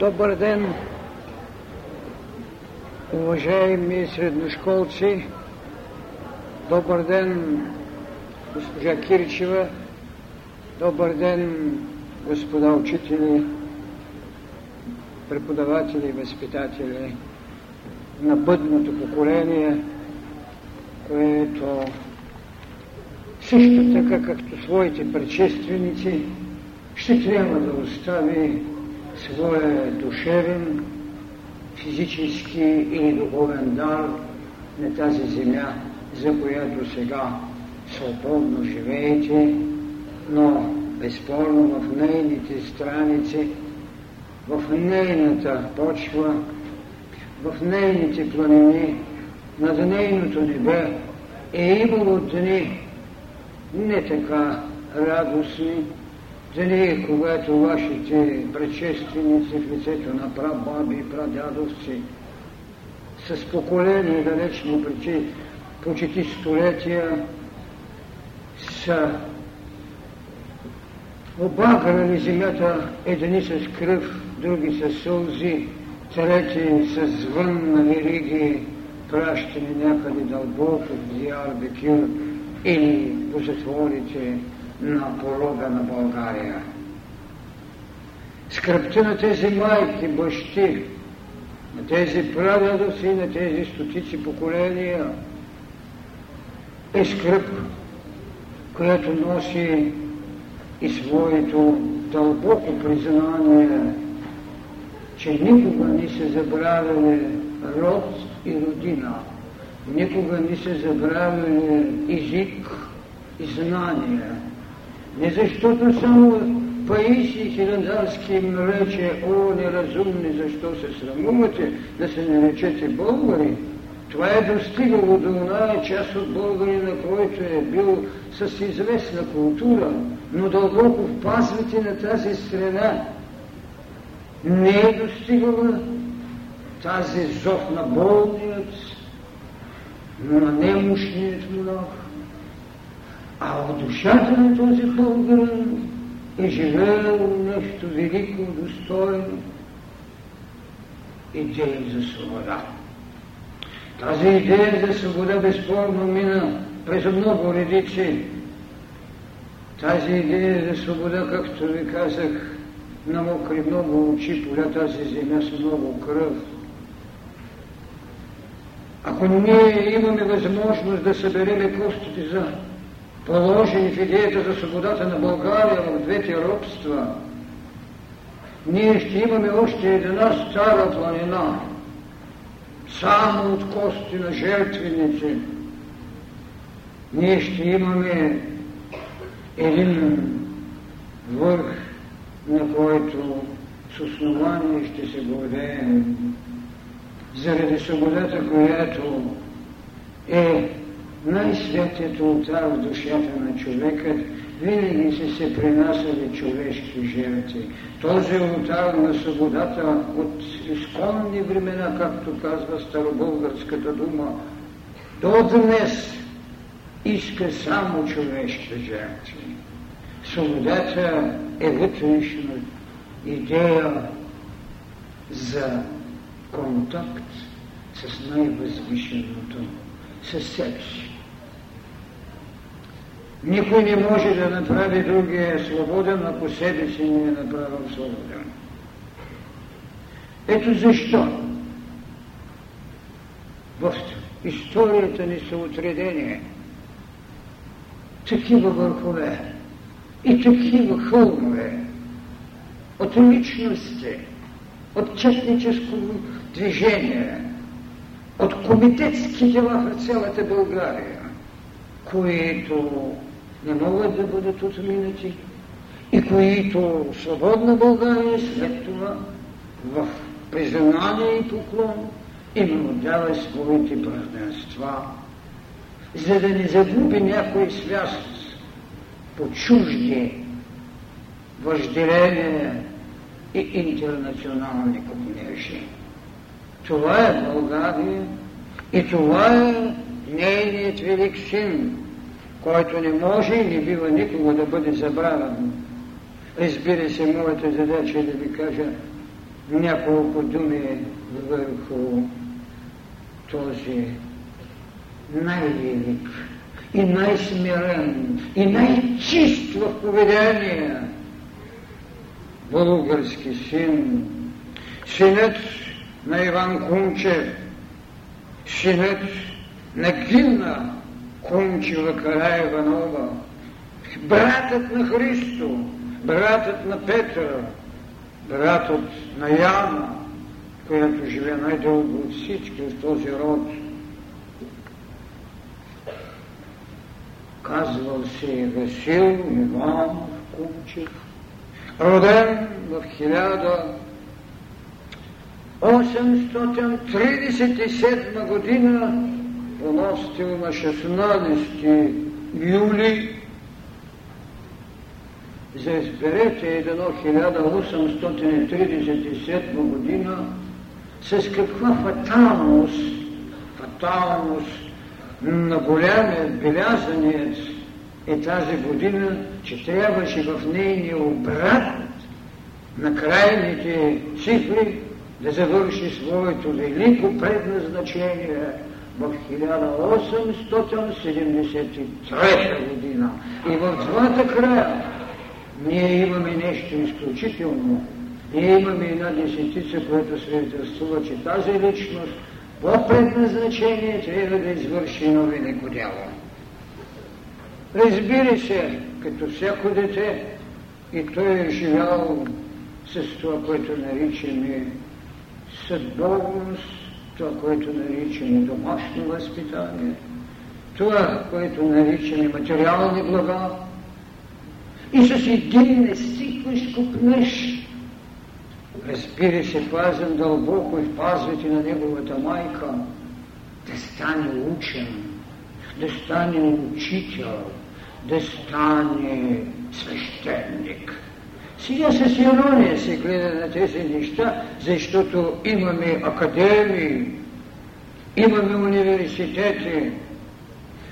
Добър ден, уважаеми средношколци. Добър ден, госпожа Киричева. Добър ден, господа учители, преподаватели и възпитатели на бъдното поколение, което също така, както своите предшественици, ще трябва да остави своя душевен, физически или духовен дар на тази земя, за която сега свободно живеете, но безспорно в нейните страници, в нейната почва, в нейните планини, над нейното небе е имало дни не така радостни, дали когато вашите предшественици в лицето на прабаби и прадядовци с поколение далечно преди почти столетия са обаграли земята едни с кръв, други с сълзи, трети с звън на вериги, пращани някъде дълбоко в Диарбекюр или по затворите на порога на България. Скръпта на тези майки, бащи, на тези прадедовци, на тези стотици поколения. Е скръп, която носи и своето дълбоко признание, че никога не се забравяли род и родина, никога не се забравяли език и знания, не защото само Паисий Хилендарски им рече, о, неразумни, защо се срамувате да се наречете българи? Това е достигало до оная част от българина, който е бил с известна култура, но дълбоко в на тази страна не е достигала тази зов на болният, на немощният монах, а в душата на този българин е живеело нещо велико, достойно, идея за свобода. Тази идея за свобода безспорно мина през много редици. Тази идея за свобода, както ви казах, на мокри много очи, поля тази земя с много кръв. Ако ние имаме възможност да съберем костите за положени в идеята за свободата на България в двете робства, ние ще имаме още една стара планина, само от кости на жертвеници. Ние ще имаме един върх, на който с основание ще се гордеем заради свободата, която е най-святият ултар в душата на човека, винаги са се принасяли човешки жертви. Този ултар на свободата от изконни времена, както казва старобългарската дума, до днес иска само човешки жертви. Свободата е вътрешна идея за контакт с най-възвишеното, с себе си. Никой не може да направи другия свободен, ако себе си не е направил свободен. Ето защо в историята ни са отредени такива върхове и такива хълмове от личности, от частническо движение, от комитетски дела в цялата България, които не могат да бъдат отминати и които свободна България след това в признание и поклон им отдава своите празненства, за да не загуби някой свяст по чужди въжделения и интернационални купнежи. Това е България и това е нейният велик син, който не може и не бива никога да бъде забравен. Разбира се, моята задача е да ви кажа няколко думи върху този най-велик и най-смирен и най-чист в поведение български син, синът на Иван Кунчев, синът на Гинна Кунчева Караеванова, братът на Христо, братът на Петър, братът на Яна, която живе най-дълго от всички в този род. Казвал се Васил Иванов Кунчев, роден в 1837 година, поносител на 16 юли. За изберете едно 1837 година с каква фаталност, фаталност на голямия белязаният е тази година, че трябваше в нейния обрат на крайните цифри да завърши своето велико предназначение в 1873 година. И в двата края ние имаме нещо изключително. Ние имаме една десетица, която свидетелствува, че тази личност по предназначение трябва да извърши едно велико дяло. Разбира се, като всяко дете, и той е живял с това, което наричаме съдбовност, това, което наричаме домашно възпитание, това, което наричаме материални блага, и с един нестикващ купнеш, разбира се, пазен дълбоко и в пазвите на неговата майка, да стане учен, да стане учител, да стане свещеник. Сега с ирония се гледа на тези неща, защото имаме академии, имаме университети,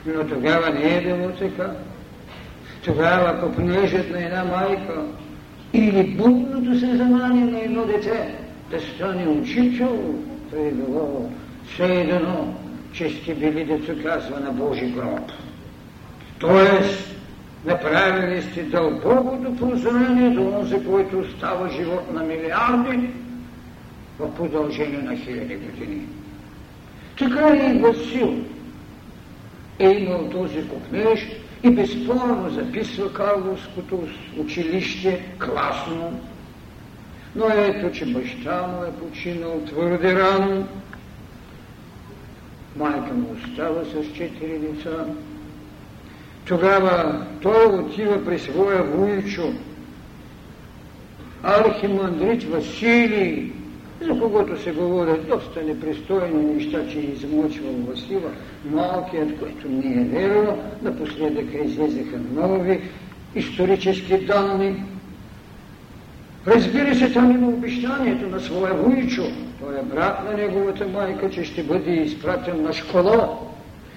но тогава не е било така. Тогава, ако понежат на една майка или будното съзнание на едно дете да стане учител, то е било все едно, че сте били, дето казва, на Божи гроб. Тоест, направили сте дълбокото познание до онзи, който става живот на милиарди в продължение на хиляди години. Така и Васил е имал този купнеж, и безспорно записва Карловското училище класно. Но ето, че баща му е починал твърде рано. Майка му остава с четири деца. Тогава той отива при своя вуйчо, архимандрит Василий, за когото се говорят доста непристойни неща, че е измочвал Васила, малкият, който не е верил, напоследък излезеха нови исторически данни. Разбира се, там има обещанието на своя вуйчо, той е брат на неговата майка, че ще бъде изпратен на школа,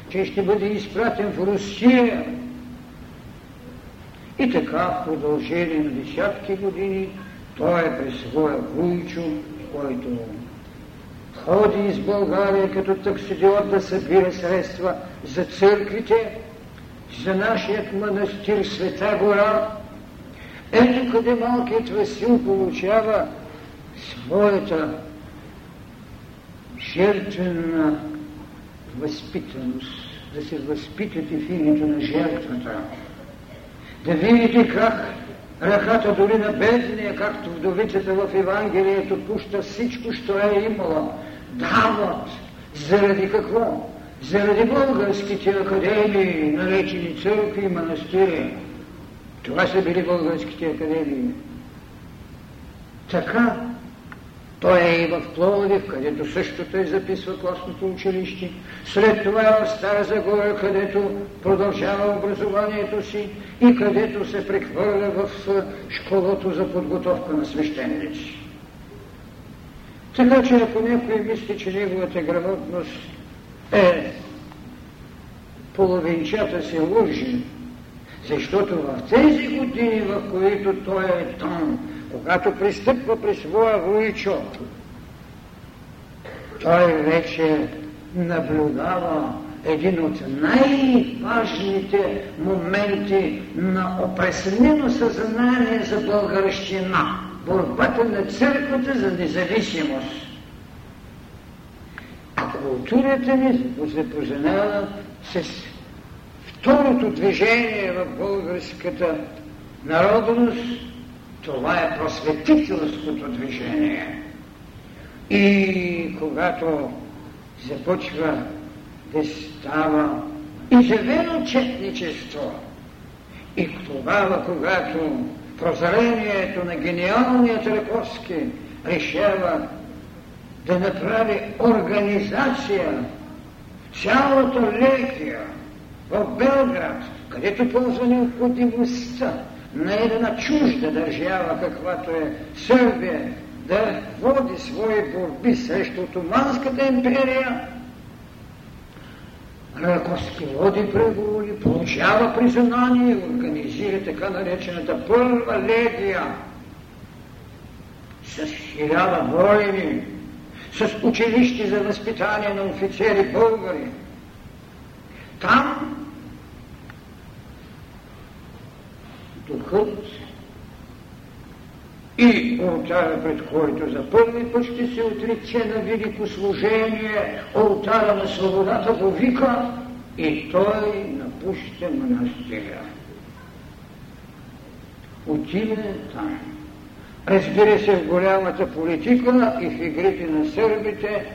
че ще бъде изпратен в Русия. И така в продължение на десятки години той е при своя вуйчо който ходи из България като таксидиот да събира средства за църквите, за нашият манастир Света гора. Ето къде малкият Васил получава своята жертвена възпитаност, да се възпитате в името на жертвата. Да видите как ръката дори на бездния, както вдовицата в Евангелието пуща всичко, що е имала. Дават. Заради какво? Заради българските академии, наречени църкви и манастири. Това са били българските академии. Така той е и в Пловдив, където също той записва класното училище. След това е в Стара Загора, където продължава образованието си и където се прехвърля в школото за подготовка на свещеници. Така че ако някой мисли, че неговата грамотност е половинчата се лъжи, защото в тези години, в които той е там, когато пристъпва при своя войчо, той вече наблюдава един от най-важните моменти на опреснено съзнание за българщина – борбата на църквата за независимост. А културата ни се запознава с второто движение в българската народност, това е просветителското движение. И когато започва да става изявено четничество, и тогава, когато прозрението на гениалният Раковски решава да направи организация цялата легия в Белград, където ползва необходимостта на една чужда държава, каквато е Сърбия, да води свои борби срещу Отоманската империя, Раковски води преговори, получава признание организира така наречената първа легия с хиляда воини, с училище за възпитание на офицери българи. Там духът и алтара, пред който за първи път ще се отрече на велико служение, алтара на свободата го вика и той напуща монастиря. Отиде там. Разбира се, в голямата политика и в игрите на сърбите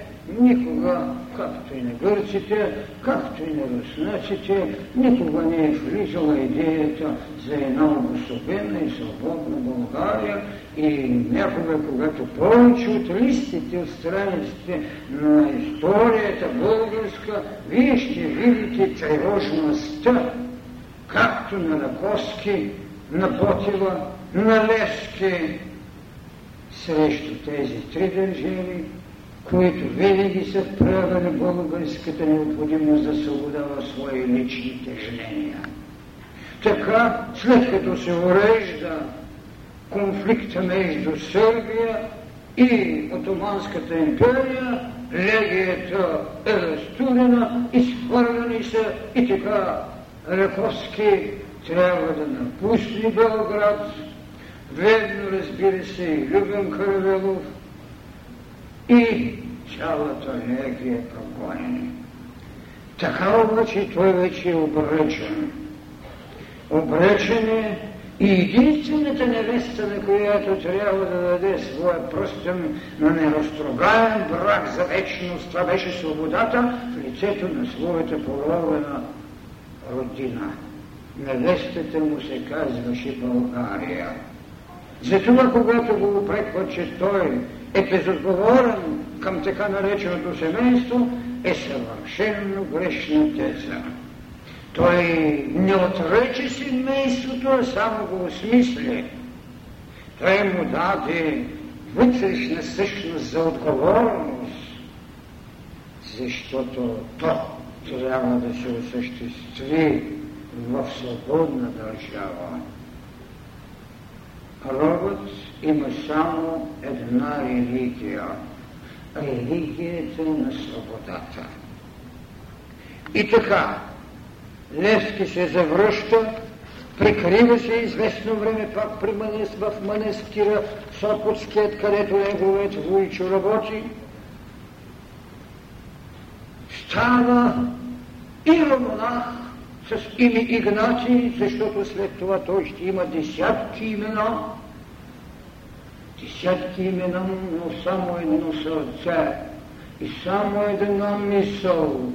никога, както и на гърците, както и на руснаците, никога не е влизала идеята за една обособена и свободна България и някога, когато повече от листите, от страниците на историята българска, вие ще видите тревожността, както на Раковски, на Ботева, на Левски, срещу тези три държави, които винаги са вправили българската необходимост за свобода в свои лични тежнения. Така, след като се урежда конфликта между Сърбия и Отоманската империя, легията е разтурена, изхвърлени са и така Раковски трябва да напусне Белград, ведно разбира се и Любен Каравелов, и цялата енергия е. Така обаче той вече е обречен. Обречен е и единствената невеста, на която трябва да даде своя пръстен на неразтрогаем брак за вечност, това беше свободата в лицето на своята половена родина. Невестата му се казваше България. Затова, когато го упреква, че той е безотговорен към така нареченото семейство, е съвършенно грешна теза. Той не отрече семейството, а само го осмисли. Той му даде вътрешна същност за отговорност, защото то трябва да се осъществи в свободна държава. Робът има само една религия. Религията на свободата. И така, Левски се завръща, прикрива се известно време пак при Манес, в Манескира, Сопотският, където неговият войчо работи. Става и монах с име Игнати, защото след това той ще има десятки имена, десятки имена, но само едно сърце и само една мисъл.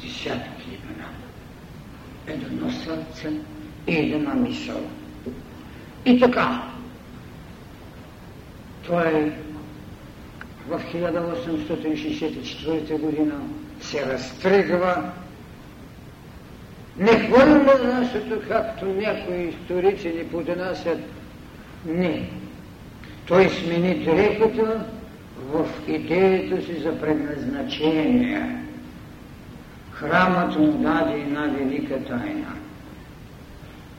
Десятки имена. Едно сърце и една мисъл. И така, той в 1864 година се разтригва не хвърля нашето, както някои историци ни поднасят не. Той смени дрехата в идеята си за предназначение. Храмът му даде една велика тайна.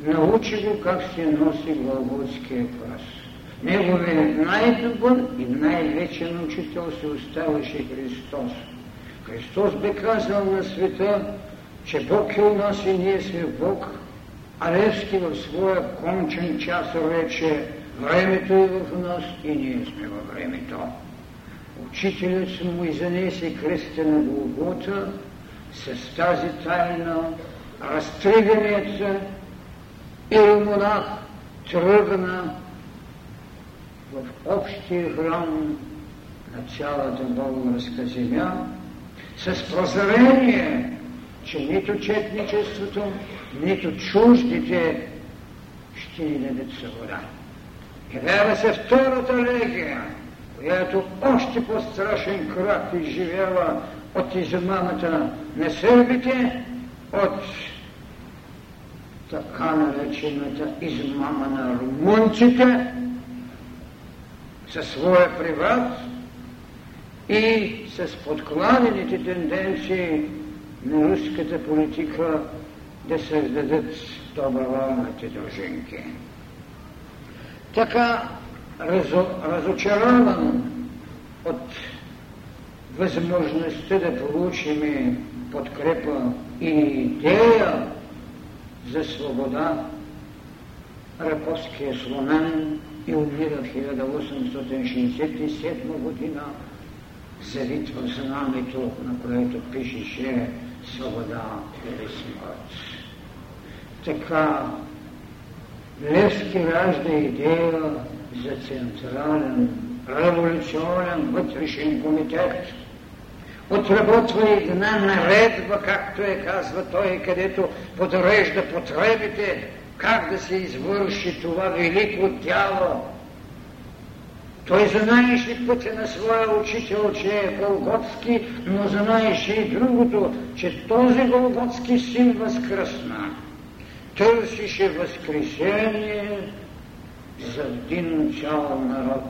научи го как се носи Голготския кръст. Неговият най-добър и най-вечен учител се оставаше Христос. Христос бе казал на света, че Бог е у нас и ние сме Бог, а Левски в своя кончен час рече, времето е в нас и ние сме във времето. Учителят му и занесе кръста на Голгота с тази тайна, разтриганият се и монах тръгна в общия храм на цялата българска земя с прозрение, че нито четничеството, нито чуждите ще ни дадат свобода. Явява се втората легия, която още по-страшен крак изживява от измамата на сърбите, от така наречената измама на румунците със своя приват и с подкладените тенденции на руската политика да създадат доброволните дружинки. Така разо, разочарован от възможността да получим подкрепа и идея за свобода, Раковския слонен и умира в 1867 година, завитва знамето, на което пишеше свобода или смърт. Така Левски ражда идея за централен, революционен вътрешен комитет. Отработва една наредба, както е казва той, където подрежда потребите, как да се извърши това велико дяло. Той знаеше пътя на своя учител, че е Голготски, но знаеше и другото, че този Голготски син възкръсна търсише възкресение за един цял народ.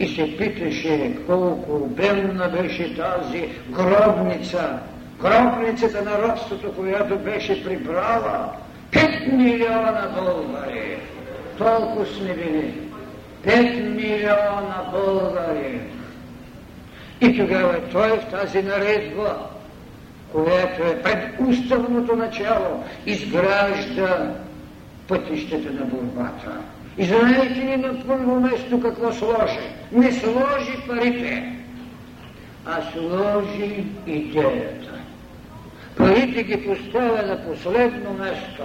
И се питаше колко обемна беше тази гробница, гробницата на родството, която беше прибрала пет милиона българи. Толкова сме били. Пет милиона българи. И тогава той в тази наредба което е пред уставното начало, изгражда пътищата на борбата. И знаете ли на първо место какво сложи? Не сложи парите, а сложи идеята. Парите ги поставя на последно место,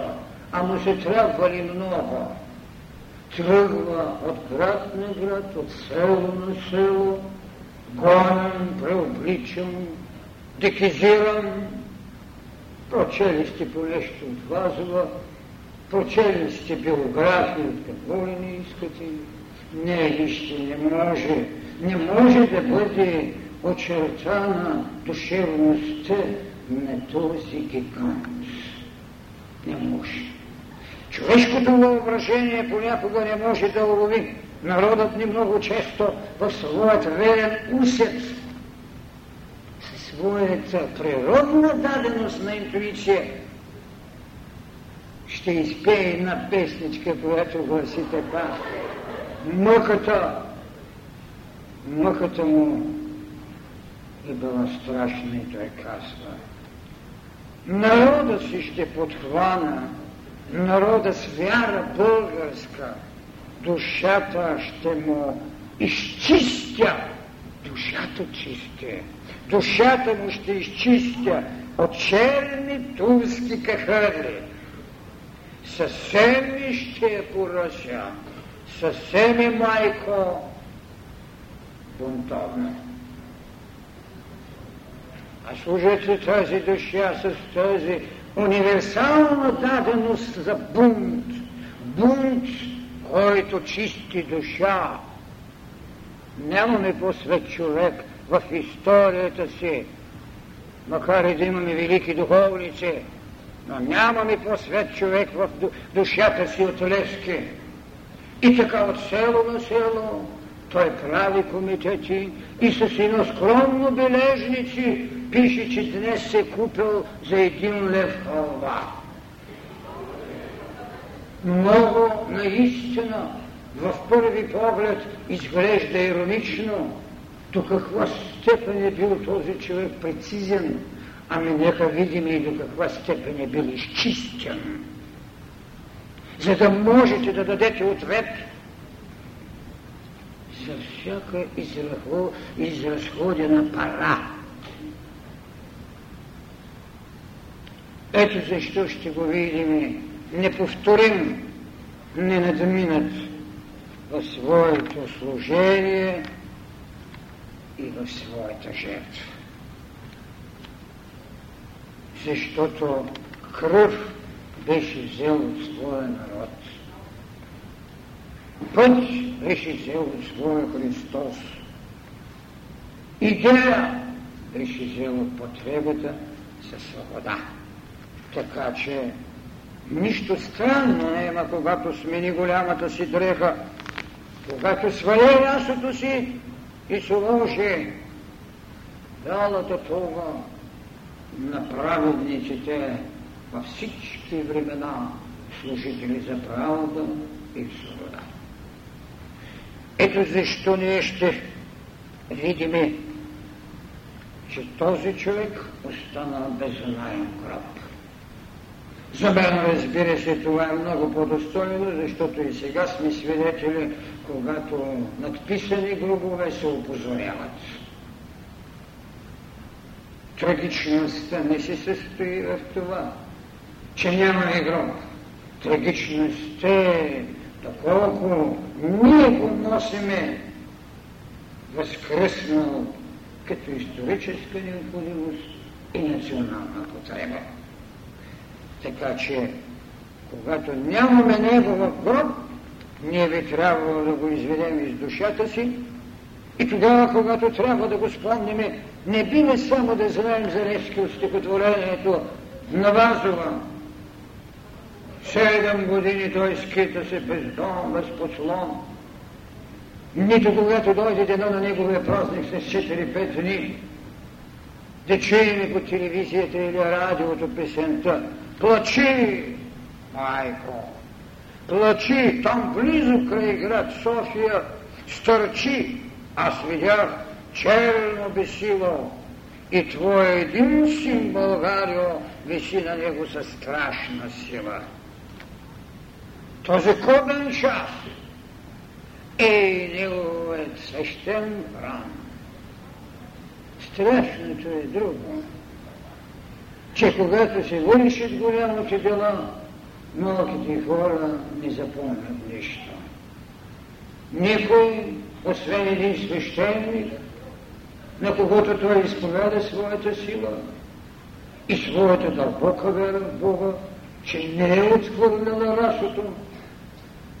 а му се трябва ли много. Тръгва от град на град, от село на село, гонен, преобличан, декизиран, прочели сте по нещо от Вазова, прочели сте биографии от какво ли не искате. Не, вижте, не може. Не може да бъде очертана душевността на този гигант. Не може. Човешкото въображение понякога не може да улови. Народът ни много често в своят верен усет своята природна даденост на интуиция, ще изпее една песничка, която гласи така. Мъката, мъката му е била страшна и той казва. Народа си ще подхвана, народа с вяра българска, душата ще му изчистя, душата чистя душата му ще изчистя от черни турски кахърли. Съвсем ми ще я поръча, съвсем е майко бунтовна. А служете тази душа с тази универсална даденост за бунт. Бунт, който чисти душа. Нямаме по-свет човек, в историята си, макар и да имаме велики духовници, но нямаме по-свет човек в душата си от Левски. И така от село на село той прави комитети и с едно скромно бележници пише, че днес се купил за един лев халва. много наистина в първи поглед изглежда иронично, до каква степен е бил този човек прецизен, ами нека видим и до каква степен е бил изчистен. За да можете да дадете ответ за всяка изразходена пара. Ето защо ще го видим неповторим, не надминат в своето служение и в своята жертва. Защото кръв беше взел от своя народ. Път беше взел от своя Христос. Идея беше взел от потребата за свобода. Така че нищо странно няма, когато смени голямата си дреха, когато сваля мястото си и сложи бялата тога на праведниците във всички времена служители за правда и свобода. Ето защо ние ще видиме, че този човек остана безнаем гроб. За мен, разбира се, това е много по-достойно, защото и сега сме свидетели, когато надписани гробове се опозоряват. Трагичността не се състои в това, че няма и гроб. Трагичността е доколко ние го носиме възкръснал като историческа необходимост и национална потреба. Така че, когато нямаме него в гроб, ние би трябвало да го изведем из душата си и тогава, когато трябва да го спомним, не бива само да знаем за Левски от стихотворението на Вазова. Седем години той скита се без дом, без подслон. Нито когато дойде дено на неговия празник с 4-5 дни, да чуем по телевизията или радиото песента Плачи, майко, плачи, там близо край град София, стърчи. Аз видях черно бесило и твой един син, Българио, виси на него със страшна сила. Този коден час е неговият свещен храм. Страшното е друго че когато се вършат голямите дела, малките хора не запомнят нищо. Никой, освен един свещеник, на когото той изповяда своята сила и своята дълбока вера в Бога, че не е отхвърляла расото.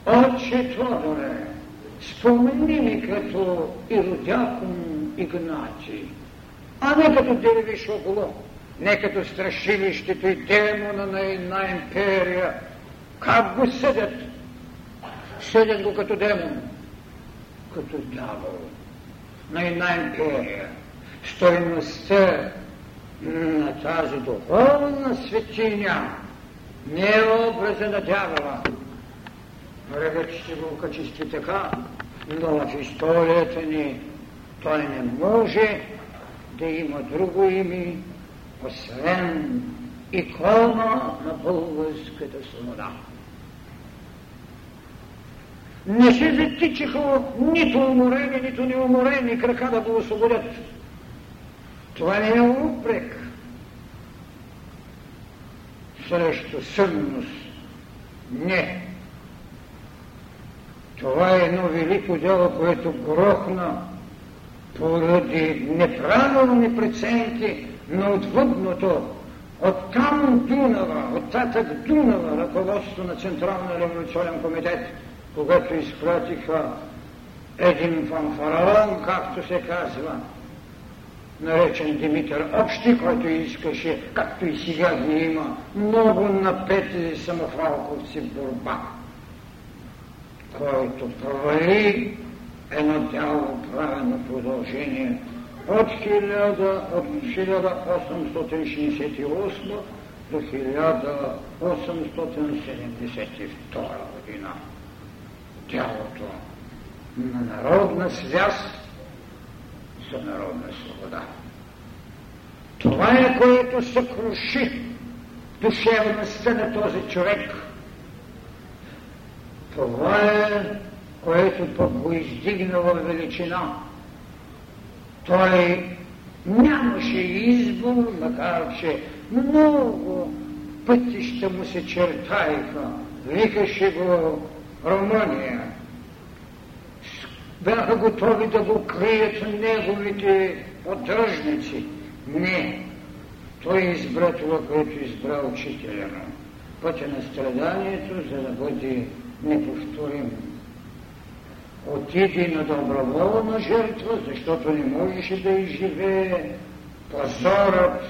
Отче Тодоре, спомени ми като Иродякон Игнати, а не като Дервиш Огло не като страшилището и демона на една империя. Как го съдят? Съдят го като демон, като дявол на една империя. Стойността на тази духовна светиня не е образа на дявола. Врагът ще го окачисти така, но в историята ни той не може да има друго име, освен икона на българската свобода. Не се затичаха нито уморени, нито неуморени крака да го освободят. Това не е упрек срещу съдност. Не. Това е едно велико дело, което грохна поради неправилни преценки но отвъдното, от там Дунава, от татък Дунава, ръководство на Централния революционен комитет, когато изпратиха един фанфараон, както се казва, наречен Димитър Общи, който искаше, както и сега ги има, много напети самофалковци в борба, който провали едно дяло правено продължение от 1868 до 1872 година. Тялото на народна связ за народна свобода. Това е, което се круши душевността на този човек. Това е, което пък го издигна в величина. Той нямаше избор, макар че много пътища му се чертаеха. Викаше го Румъния. Бяха готови да го крият неговите поддръжници. Не. Той избра това, което избра учителя. Пътя на страданието, за да бъде неповторим. Отиде на доброволна жертва, защото не можеше да изживее позорът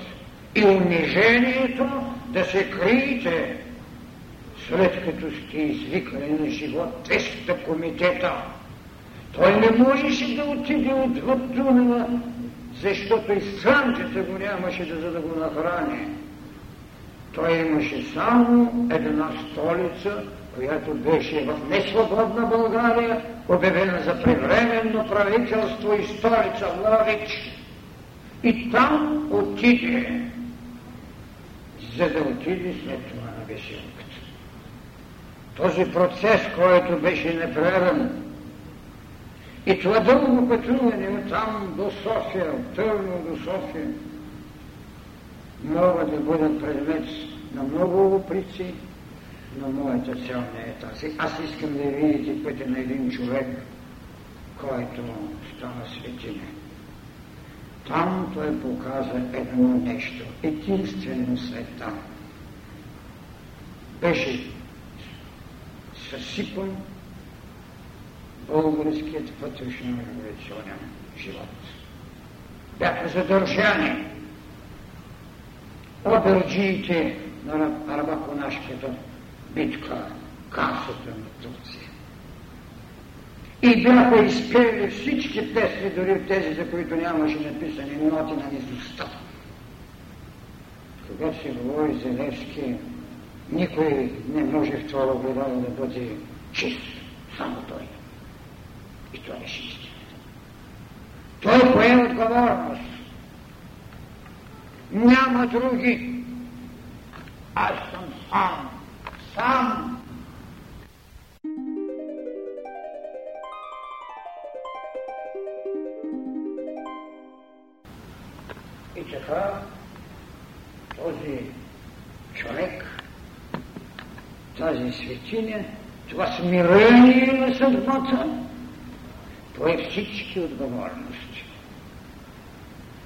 и унижението да се криете, след като сте извикали на живот 200 комитета. Той не можеше да отиде отвъд Дунава, защото и странчета го нямаше да, за да го нахрани. Той имаше само една столица, която беше в несвободна България, обявена за превременно правителство и столица Лович. И там отиде, за да отиде след това на Веселката. Този процес, който беше направен, и това дълго пътуване от там до София, от Търно до София, могат да бъдат предмет на много оприци, но моята цел не е тази. Аз искам да видите пътя на един човек, който стана светине. Там той показа едно нещо, единствено след там. Беше съсипан българският вътрешно революционен живот. Бяха задържани оберджиите на арабаконашката битка, касата на Турция. И бяха изпели всички песни, дори тези, за които нямаше написани ноти на низостта. Когато се говори за Левски, никой не може в това огледало да бъде чист, само той. И това беше истина. Той пое отговорност. Няма други. Аз съм сам. Сам. И така, този човек, тази светиня, това смирение на съдбата, пое всички отговорности.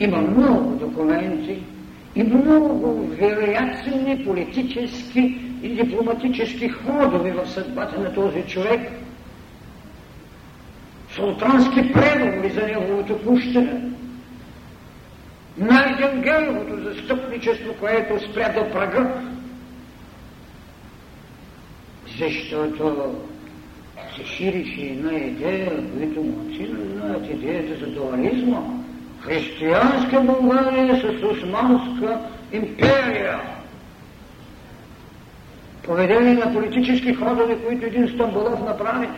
Има много документи и много вероятни политически и дипломатически ходове в съдбата на този човек, султански преговори за неговото пущане, най-генгеловото застъпничество, което спря до прага, защото се ширише една идея, които мълцина знаят, идеята за дуализма. Християнска България с Османска империя. Поведение на политически ходове, които един Стамбулов направи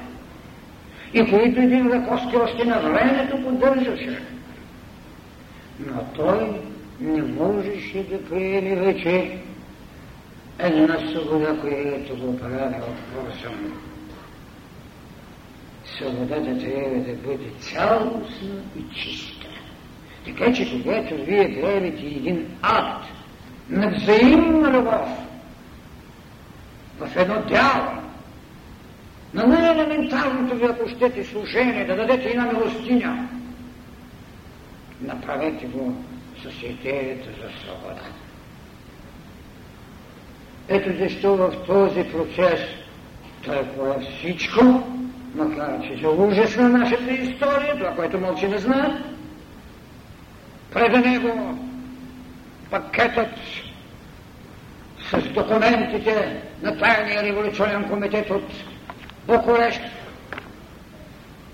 и които един Раковски още на времето поддържаше. Но той не можеше да приеме вече една свобода, която го прави въпросом свободата трябва да бъде цялостна и чиста. Така че когато вие правите един акт на взаимна любов в едно дяло, на най-елементарното ви, ако щете, служение, да дадете една милостиня, направете го с идеята за свобода. Ето защо в този процес е всичко, макар че за ужас на нашата история, това, което мълчи не знаят, пред него пакетът с документите на тайния революционен комитет от Букурещ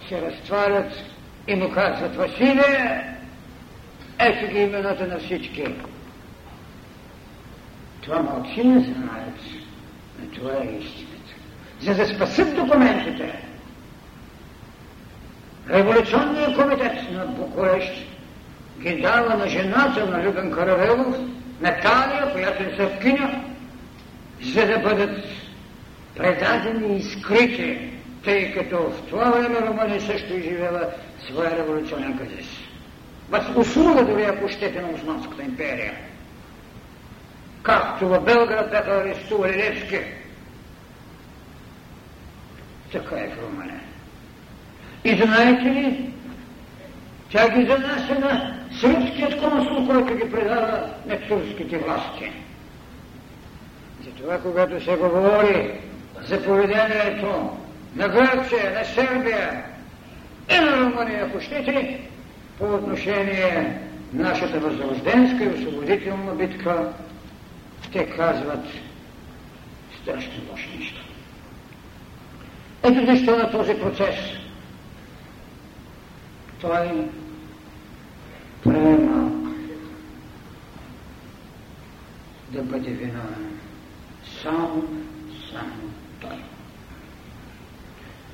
се разтварят и му казват Василие, ето ги имената на всички. Това малки не знаят, но това е истината. За да спасат документите, Революционният комитет на Букурещ ги на жената на Любен Каравелов, Наталия, която е съвкиня, за да бъдат предадени и скрити, тъй като в това време Румъния също изживела своя революционен кризис. В услуга дори, ако щете, на Османската империя. Както в Белград бяха арестували Левски, така е в Румъния. И знаете ли, тя ги занася на сръбският консул, който ги предава на турските власти. Затова, когато се говори за поведението на Гърция, на Сърбия и на Румъния, ако щете, по отношение на нашата възрожденска и освободителна битка, те казват страшно лоши неща. Ето защо на този процес той приема да бъде виновен. Само, само той.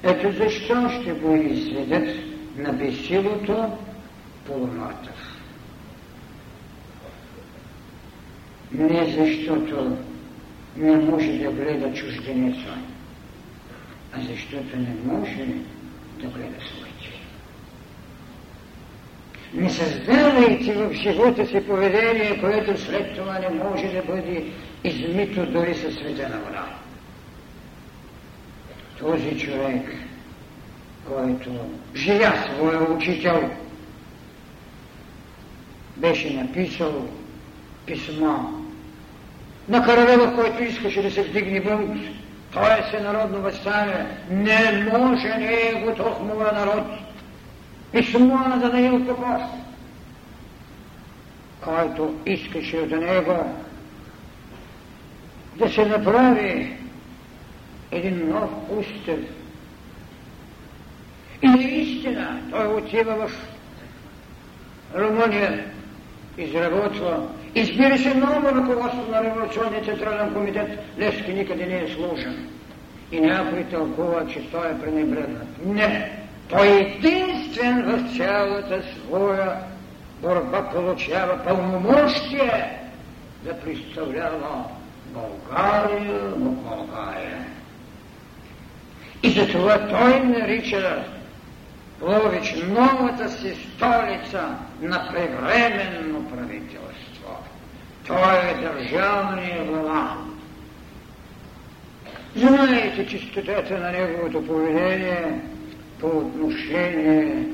Ето защо ще го изведат на безсилото полумъртъв. Не защото не може да гледа чужденеца, а защото не може да гледа своите. Не създавайки в живота си поведение, което след това не може да бъде измито дори със светена вода. Този човек, който живя своя учител, беше написал писмо на Каравелов, който искаше да се вдигне бунт. Той е всенародно възстание. Не може, не е готов моя народ. Писмо на Данаил Попов, който искаше от него да се направи един нов устав. И наистина той отива в Румъния, изработва Избира се ново ръководство на Революционния централен комитет. Левски никъде не е служен. И някой тълкува, че той е пренебрегнат. Не! Той единствен в цялата своя борба получава пълномощие да представлява България в България. И затова той нарича Лович новата си столица на превременно правителство. Той е държавния глава. Знаете чистотата на неговото поведение по отношение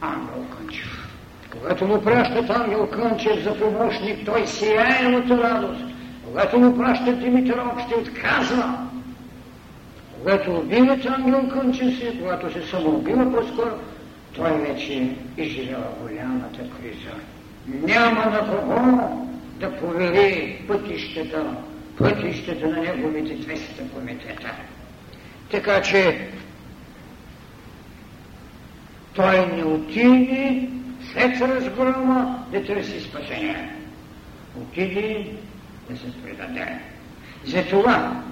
Ангел Кънчев. Когато му пращат Ангел Кънчев за помощник, той сияе от радост. Когато му пращат Димитър ще отказва. Когато убиват Ангел Кънчев си, когато се самоубива по-скоро, той вече изживява голямата криза. Няма на кого да повери пътищата, пътищата на неговите 200 комитета. Така че той не отиде след разгрома да търси спасение. Отиде да се предаде. Затова,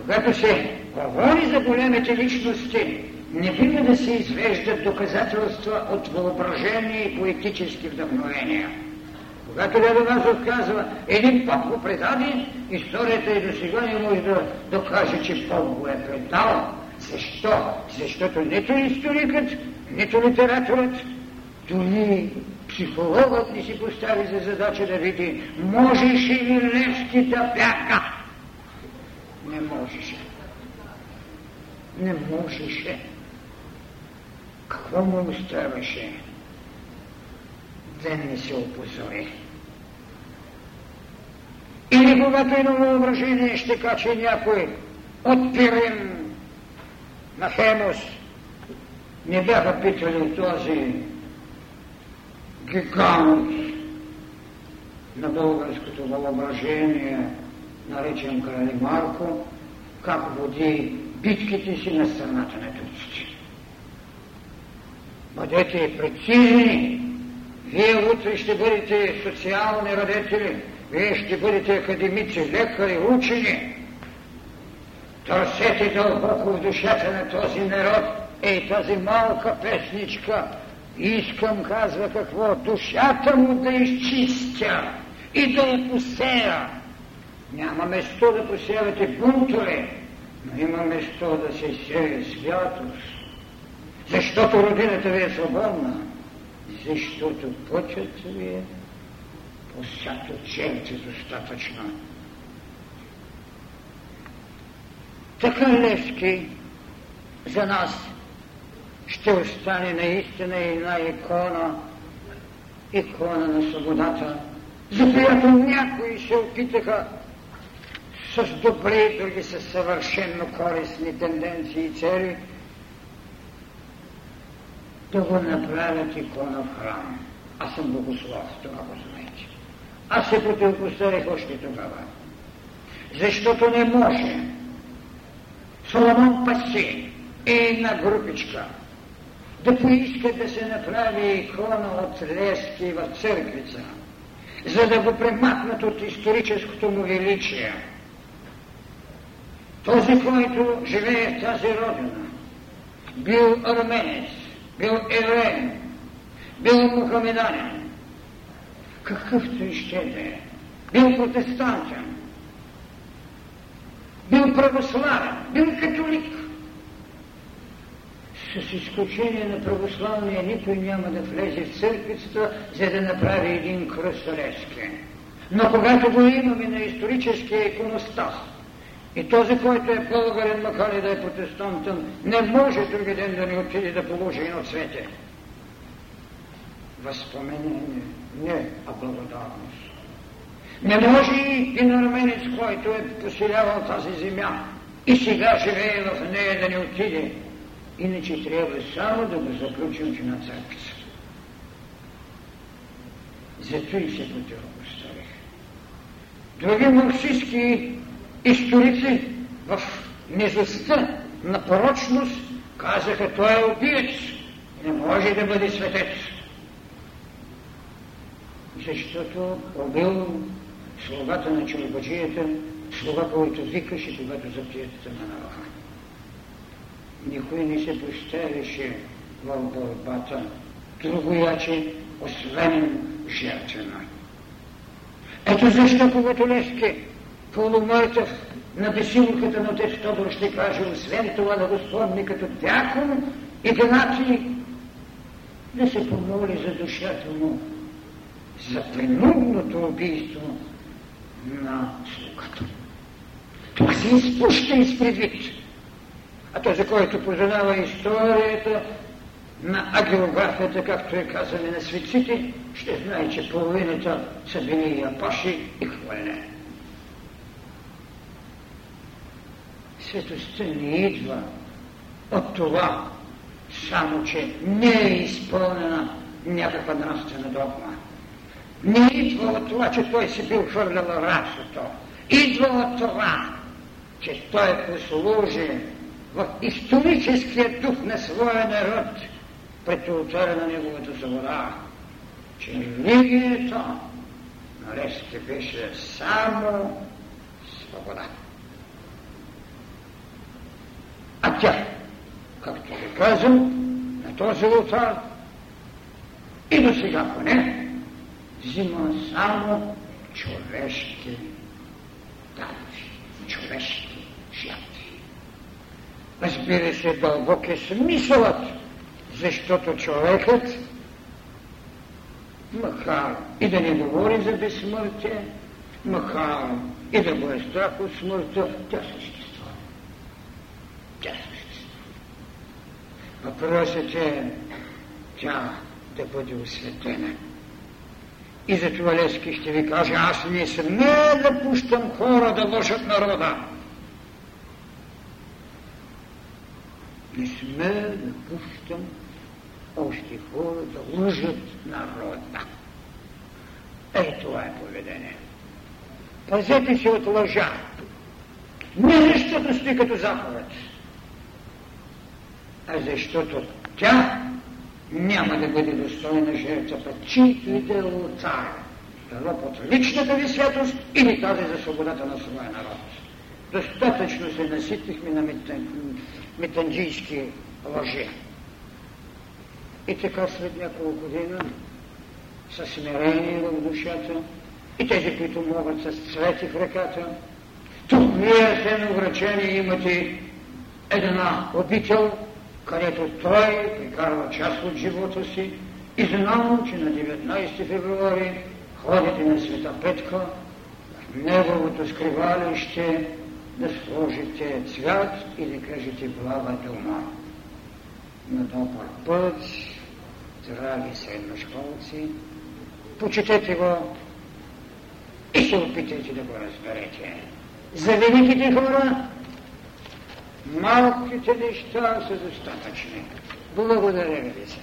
когато се говори за големите личности, не бива да се извеждат доказателства от въображение и поетически вдъхновения. Когато Левоназов казва, един поп го предаде, историята и до сега не може да докаже, че поп го е предал. Защо? Защото нито историкът, нито литераторът, дори психологът ни си постави за задача да види, можеше ли Левски да бяга? Не можеше. Не можеше. Какво му оставаше? Да не се опозори. Или когато има въображение, ще каче някой от Пирин на Хемос, не бяха питали този гигант на българското въображение, наречен Крали Марко, как води битките си на страната на турците. Бъдете прецизни, вие утре ще бъдете социални родители, вие ще бъдете академици, лекари, учени. Търсете дълбоко в душата на този народ. Ей, тази малка песничка, искам, казва какво, душата му да изчистя и да я посея. Няма место да посявате бунтове, но има место да се сее святост. Защото родината ви е свободна, защото пътят ви е посято черти достатъчно. Така Левски за нас ще остане наистина една икона, икона на свободата, за която някои се опитаха с добри, други с съвършенно корисни тенденции и цели да го направят икона в храм. Аз съм богослов, това го знаете. Аз се противопоставих още тогава. Защото не може Соломон Паси е една групичка да поиска да се направи икона от лески в църквица, за да го премахнат от историческото му величие. Този, който живее в тази родина, бил арменец, бил евреин, бил мухамеданин, какъвто и ще да е, бил протестантен, бил православен, бил католик. С изключение на православния никой няма да влезе в църквицата, за да направи един кръстолески. Но когато го имаме на историческия иконостас, и този, който е българен, макар и да е протестантен, не може други ден да не отиде да положи едно цвете. Възпоменение, не, а благодарност. Не може и арменец, който е поселявал тази земя и сега живее в нея да не отиде. Иначе трябва само да го заключим, че на църквица. Зато и се противопоставих. Други марксистски историци в низостта на порочност казаха, той е убиец, не може да бъде светец. Защото убил слугата на чорбаджията, слуга, който викаше, когато запиятата на народа. Никой не се поставяше в борбата другояче, освен жертвена. Ето защо, когато Левски, полумъртъв на бесилката на отец Тодор ще каже, освен това спомни като дякон Игнатий, да се помоли за душата му, за принудното убийство на слугата. Това се изпуща изпредвид. А този, който познава историята на агеографията, както е казане на светците, ще знае, че половината са били япаши и хвале. Светостта не идва от това, само че не е изпълнена някаква нравствена догма не идва от това, че той си бил хвърлял расото. Идва от това, че той послужи в историческия дух на своя народ пред ултара на неговата свобода, че религията на Левски беше само свобода. А тя, както ви казвам, на този ултар и до сега поне, взима само човешки дарби, човешки. Разбира се, дълбок е смисълът, защото човекът, макар и да не говори за безсмъртие, макар и да го е страх от смъртта, тя съществува. Тя съществува. Въпросът е тя да бъде осветена. И за това Лески ще ви каже, аз не сме да пущам хора да лъжат народа. Не сме да пущам още хора да лъжат народа. Ей, това е поведение. Пазете се от лъжа. Не защото сте като заповед, а защото тя няма да бъде достойна жертвата, чието и да е цар. Било под личната ви святост или тази за свободата на своя народ. Достатъчно се наситихме на метанджийски лъжи. И така след няколко година, с смирение в душата, и тези, които могат с цвети в ръката, тук вие сте навръчени имате една обител, където той прекарва част от живота си и знам, че на 19 февруари ходите на Света Петка, в неговото скривалище да сложите цвят и да кажете блага дома. На добър път, драги средношколци, почетете го и се опитайте да го разберете. За великите хора малките неща са достатъчни. Благодаря ви.